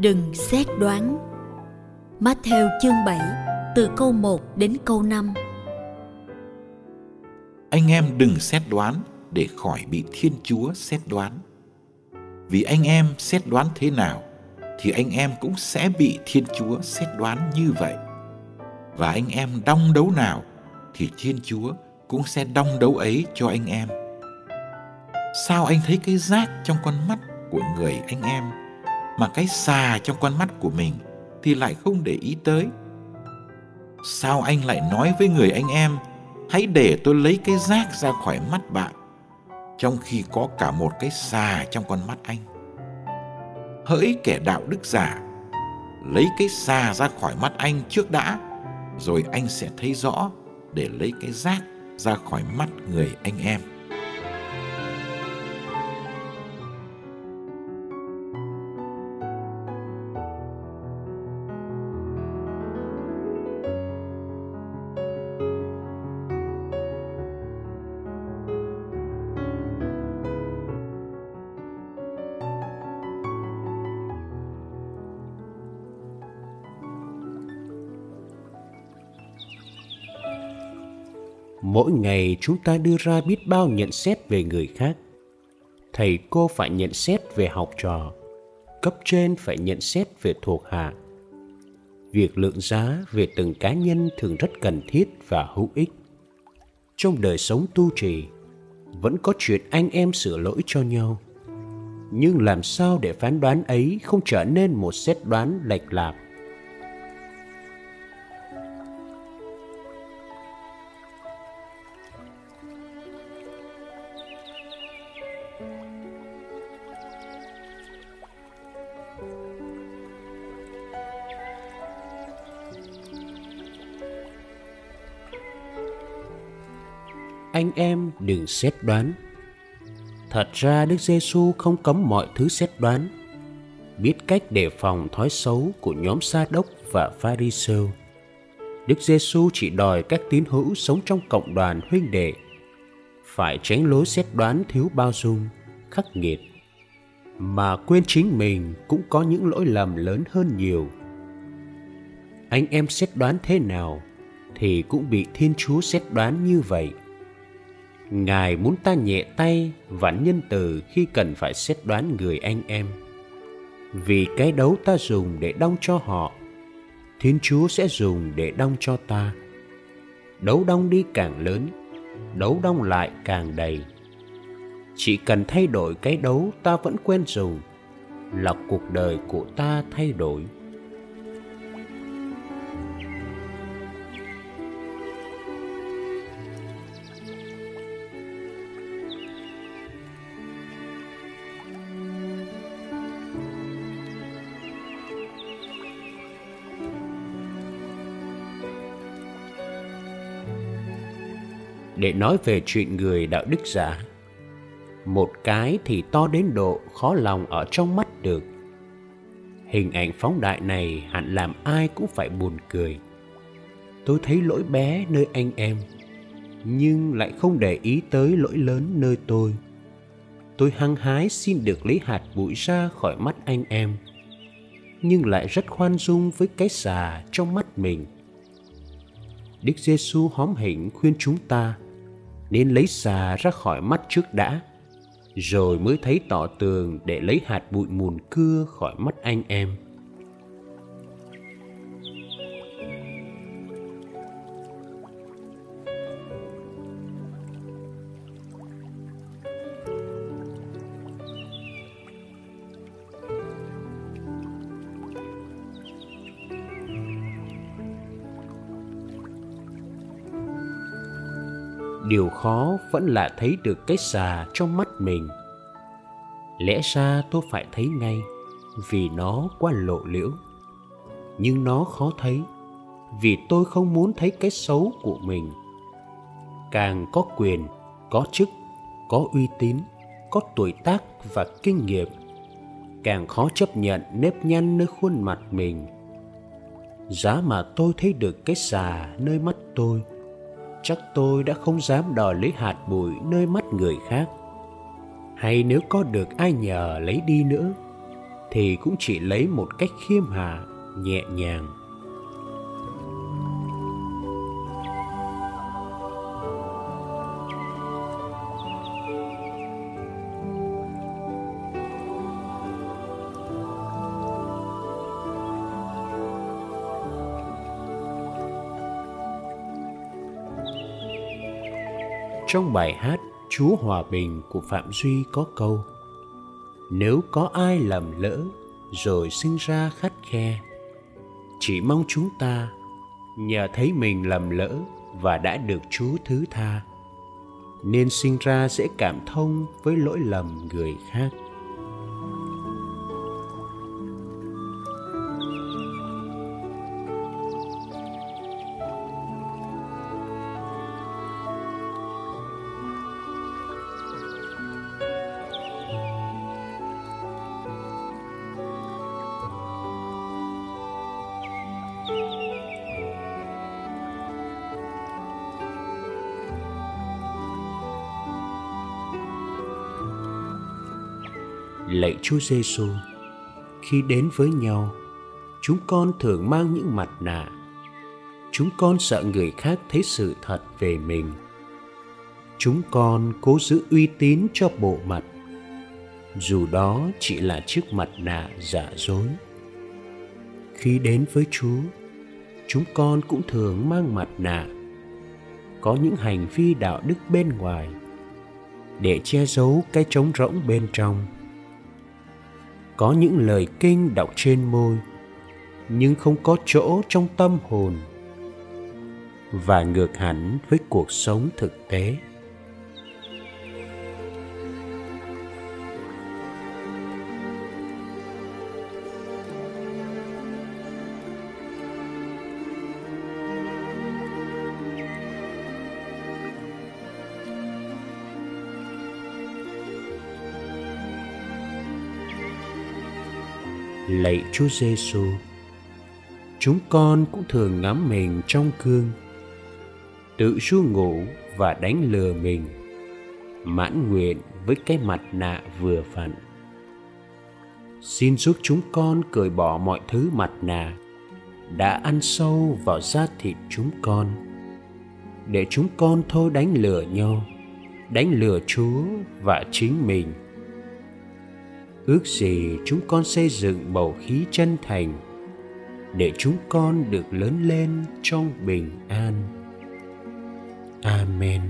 Đừng xét đoán Matthew chương 7 từ câu 1 đến câu 5 Anh em đừng xét đoán để khỏi bị Thiên Chúa xét đoán. Vì anh em xét đoán thế nào, thì anh em cũng sẽ bị Thiên Chúa xét đoán như vậy. Và anh em đong đấu nào, thì Thiên Chúa cũng sẽ đong đấu ấy cho anh em. Sao anh thấy cái rác trong con mắt của người anh em mà cái xà trong con mắt của mình thì lại không để ý tới. Sao anh lại nói với người anh em, hãy để tôi lấy cái rác ra khỏi mắt bạn, trong khi có cả một cái xà trong con mắt anh. Hỡi kẻ đạo đức giả, lấy cái xà ra khỏi mắt anh trước đã, rồi anh sẽ thấy rõ để lấy cái rác ra khỏi mắt người anh em. Mỗi ngày chúng ta đưa ra biết bao nhận xét về người khác. Thầy cô phải nhận xét về học trò, cấp trên phải nhận xét về thuộc hạ. Việc lượng giá về từng cá nhân thường rất cần thiết và hữu ích. Trong đời sống tu trì, vẫn có chuyện anh em sửa lỗi cho nhau. Nhưng làm sao để phán đoán ấy không trở nên một xét đoán lệch lạc? Anh em đừng xét đoán. Thật ra Đức Giêsu không cấm mọi thứ xét đoán, biết cách đề phòng thói xấu của nhóm Sa đốc và Pharisêu. Đức Giêsu chỉ đòi các tín hữu sống trong cộng đoàn huynh đệ phải tránh lối xét đoán thiếu bao dung, khắc nghiệt, mà quên chính mình cũng có những lỗi lầm lớn hơn nhiều. Anh em xét đoán thế nào thì cũng bị Thiên Chúa xét đoán như vậy. Ngài muốn ta nhẹ tay và nhân từ khi cần phải xét đoán người anh em. Vì cái đấu ta dùng để đong cho họ, Thiên Chúa sẽ dùng để đong cho ta. Đấu đong đi càng lớn, đấu đong lại càng đầy. Chỉ cần thay đổi cái đấu ta vẫn quen dùng, là cuộc đời của ta thay đổi. Để nói về chuyện người đạo đức giả. Một cái thì to đến độ khó lòng ở trong mắt được. Hình ảnh phóng đại này hẳn làm ai cũng phải buồn cười. Tôi thấy lỗi bé nơi anh em, nhưng lại không để ý tới lỗi lớn nơi tôi. tôi hăng hái xin được lấy hạt bụi ra khỏi mắt anh em nhưng lại rất khoan dung với cái xà trong mắt mình đức giêsu hóm hỉnh khuyên chúng ta nên lấy xà ra khỏi mắt trước đã, rồi mới thấy tỏ tường để lấy hạt bụi mùn cưa khỏi mắt anh em. Điều khó vẫn là thấy được cái xà trong mắt mình. Lẽ ra tôi phải thấy ngay, vì nó quá lộ liễu. Nhưng nó khó thấy, vì tôi không muốn thấy cái xấu của mình. Càng có quyền, có chức, có uy tín, có tuổi tác và kinh nghiệm, càng khó chấp nhận nếp nhăn nơi khuôn mặt mình. Giá mà tôi thấy được cái xà nơi mắt tôi chắc tôi đã không dám đòi lấy hạt bụi nơi mắt người khác. Hay nếu có được ai nhờ lấy đi nữa, thì cũng chỉ lấy một cách khiêm hạ, nhẹ nhàng. Trong bài hát Chúa Hòa Bình của Phạm Duy có câu, Nếu có ai lầm lỡ rồi sinh ra khắt khe, Chỉ mong chúng ta nhờ thấy mình lầm lỡ và đã được Chúa thứ tha, Nên sinh ra sẽ cảm thông với lỗi lầm người khác. Chúa Giêsu, khi đến với nhau, chúng con thường mang những mặt nạ. Chúng con sợ người khác thấy sự thật về mình. Chúng con cố giữ uy tín cho bộ mặt, dù đó chỉ là chiếc mặt nạ giả dối. Khi đến với Chúa, chúng con cũng thường mang mặt nạ, có những hành vi đạo đức bên ngoài để che giấu cái trống rỗng bên trong có những lời kinh đọc trên môi, nhưng không có chỗ trong tâm hồn và ngược hẳn với cuộc sống thực tế. Lạy Chúa Giêsu. Chúng con cũng thường ngắm mình trong gương, tự ru ngủ và đánh lừa mình, mãn nguyện với cái mặt nạ vừa vặn. Xin giúp chúng con cởi bỏ mọi thứ mặt nạ đã ăn sâu vào da thịt chúng con, để chúng con thôi đánh lừa nhau, đánh lừa Chúa và chính mình ước gì chúng con xây dựng bầu khí chân thành, để chúng con được lớn lên trong bình an. Amen.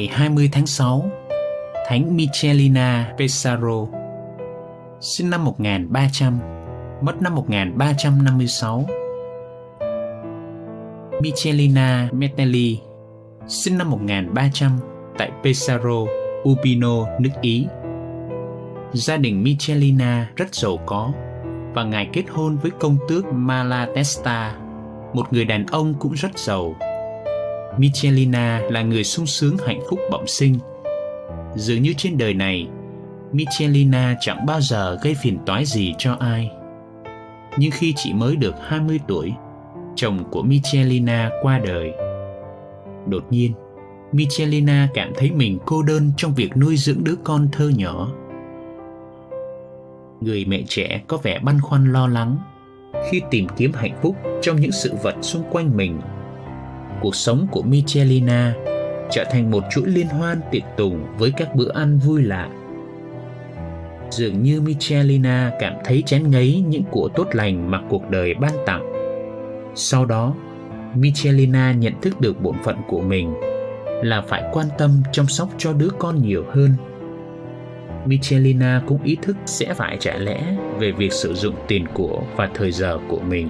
Ngày 20 tháng 6, Thánh Michelina Pesaro, sinh năm 1300, mất năm 1356. Michelina Metelli, sinh năm 1300 tại Pesaro, Urbino, nước Ý. Gia đình Michelina rất giàu có và ngài kết hôn với công tước Malatesta, một người đàn ông cũng rất giàu. Michelina là người sung sướng hạnh phúc bẩm sinh. Dường như trên đời này, Michelina chẳng bao giờ gây phiền toái gì cho ai. Nhưng khi chị mới được 20 tuổi, chồng của Michelina qua đời. Đột nhiên, Michelina cảm thấy mình cô đơn trong việc nuôi dưỡng đứa con thơ nhỏ. Người mẹ trẻ có vẻ băn khoăn lo lắng khi tìm kiếm hạnh phúc trong những sự vật xung quanh mình. Cuộc sống của Michelina trở thành một chuỗi liên hoan tiệc tùng với các bữa ăn vui lạ. Dường như Michelina cảm thấy chán ngấy những của tốt lành mà cuộc đời ban tặng. Sau đó, Michelina nhận thức được bổn phận của mình là phải quan tâm chăm sóc cho đứa con nhiều hơn. Michelina cũng ý thức sẽ phải trả lẽ về việc sử dụng tiền của và thời giờ của mình.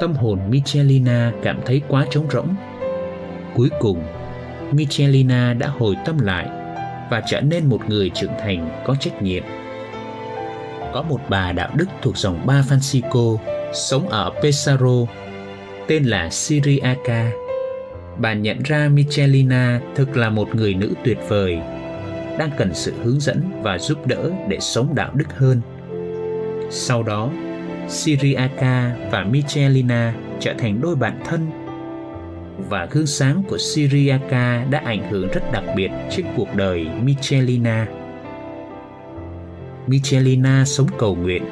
Tâm hồn Michelina cảm thấy quá trống rỗng. Cuối cùng, Michelina đã hồi tâm lại và trở nên một người trưởng thành có trách nhiệm. Có một bà đạo đức thuộc dòng Ba Francisco sống ở Pesaro, tên là Siriaca bà nhận ra Michelina thực là một người nữ tuyệt vời, đang cần sự hướng dẫn và giúp đỡ để sống đạo đức hơn. Sau đó, Siriaka và Michelina trở thành đôi bạn thân và gương sáng của Siriaka đã ảnh hưởng rất đặc biệt trên cuộc đời Michelina. Michelina sống cầu nguyện,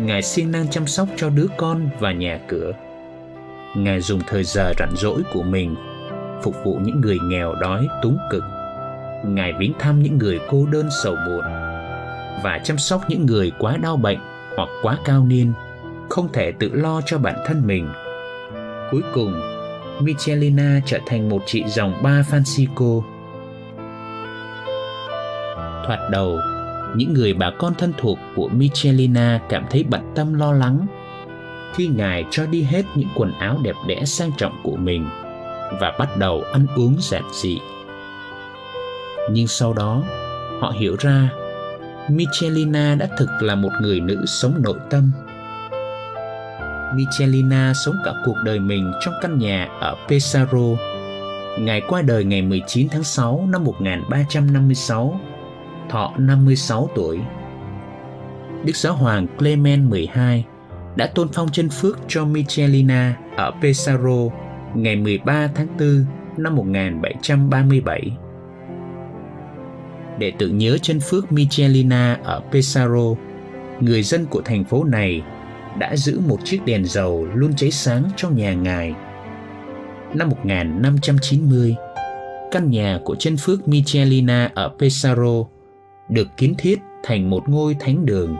Ngài siêng năng chăm sóc cho đứa con và nhà cửa Ngài dùng thời giờ rảnh rỗi của mình phục vụ những người nghèo đói túng cực. Ngài viếng thăm những người cô đơn sầu buồn và chăm sóc những người quá đau bệnh hoặc quá cao niên, không thể tự lo cho bản thân mình. Cuối cùng, Michelina trở thành một chị dòng ba Francisco. Thoạt đầu, những người bà con thân thuộc của Michelina cảm thấy bận tâm lo lắng khi ngài cho đi hết những quần áo đẹp đẽ sang trọng của mình và bắt đầu ăn uống giản dị nhưng sau đó họ hiểu ra Michelina đã thực là một người nữ sống nội tâm. Michelina sống cả cuộc đời mình trong căn nhà ở Pesaro. Ngài qua đời ngày 19 tháng 6 năm 1356, thọ 56 tuổi. Đức Giáo hoàng Clement 12 đã tôn phong chân phước cho Michelina ở Pesaro ngày 13 tháng 4 năm 1737. Để tưởng nhớ chân phước Michelina ở Pesaro, người dân của thành phố này đã giữ một chiếc đèn dầu luôn cháy sáng trong nhà ngài. Năm 1590, căn nhà của chân phước Michelina ở Pesaro được kiến thiết thành một ngôi thánh đường.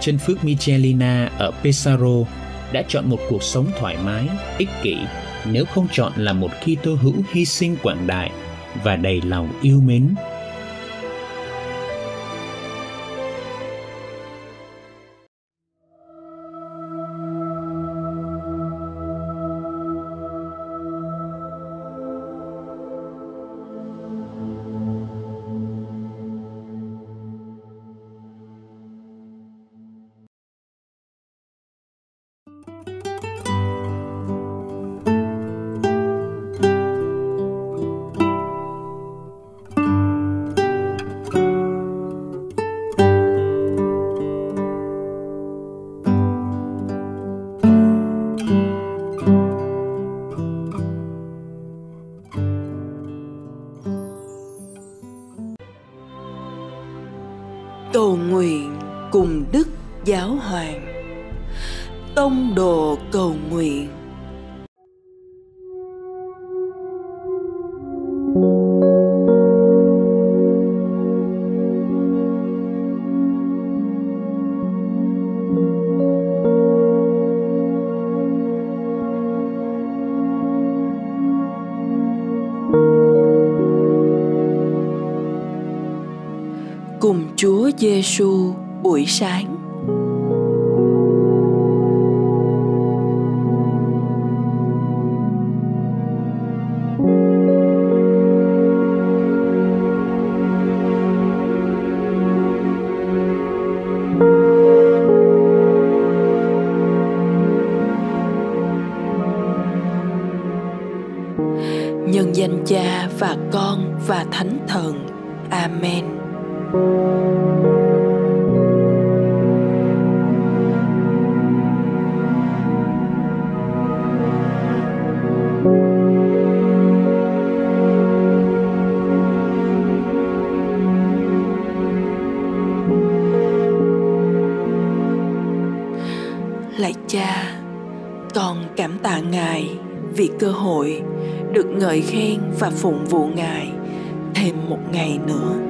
Chân phước Michelina ở Pesaro đã chọn một cuộc sống thoải mái, ích kỷ nếu không chọn là một Kitô hữu hy sinh quảng đại và đầy lòng yêu mến. cùng Chúa Giêsu buổi sáng. Cơ hội được ngợi khen và phụng vụ ngài thêm một ngày nữa.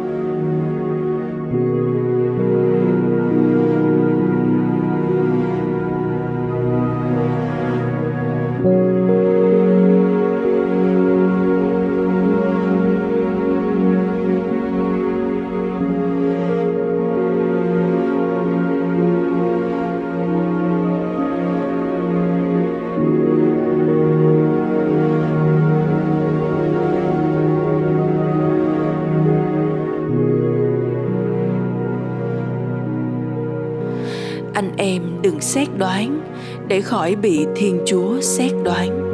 Xét đoán để khỏi bị thiên chúa xét đoán.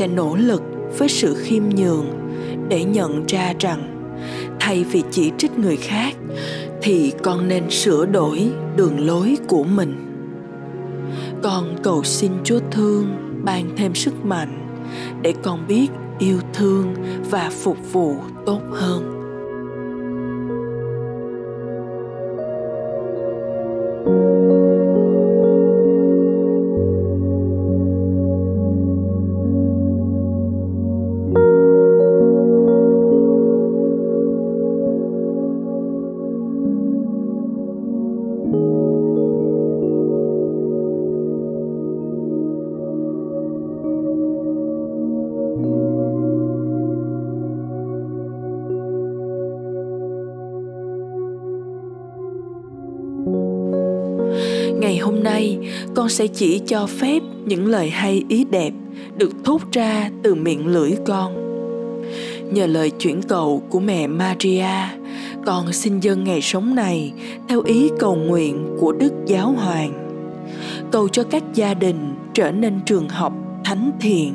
Sẽ nỗ lực với sự khiêm nhường để nhận ra rằng thay vì chỉ trích người khác thì con nên sửa đổi đường lối của mình. Con cầu xin chúa thương, ban thêm sức mạnh để con biết yêu thương và phục vụ tốt hơn. Sẽ chỉ cho phép những lời hay ý đẹp được thốt ra từ miệng lưỡi con. Nhờ lời chuyển cầu của mẹ maria, con xin dâng ngày sống này theo ý cầu nguyện của đức giáo hoàng. Cầu cho các gia đình trở nên trường học thánh thiện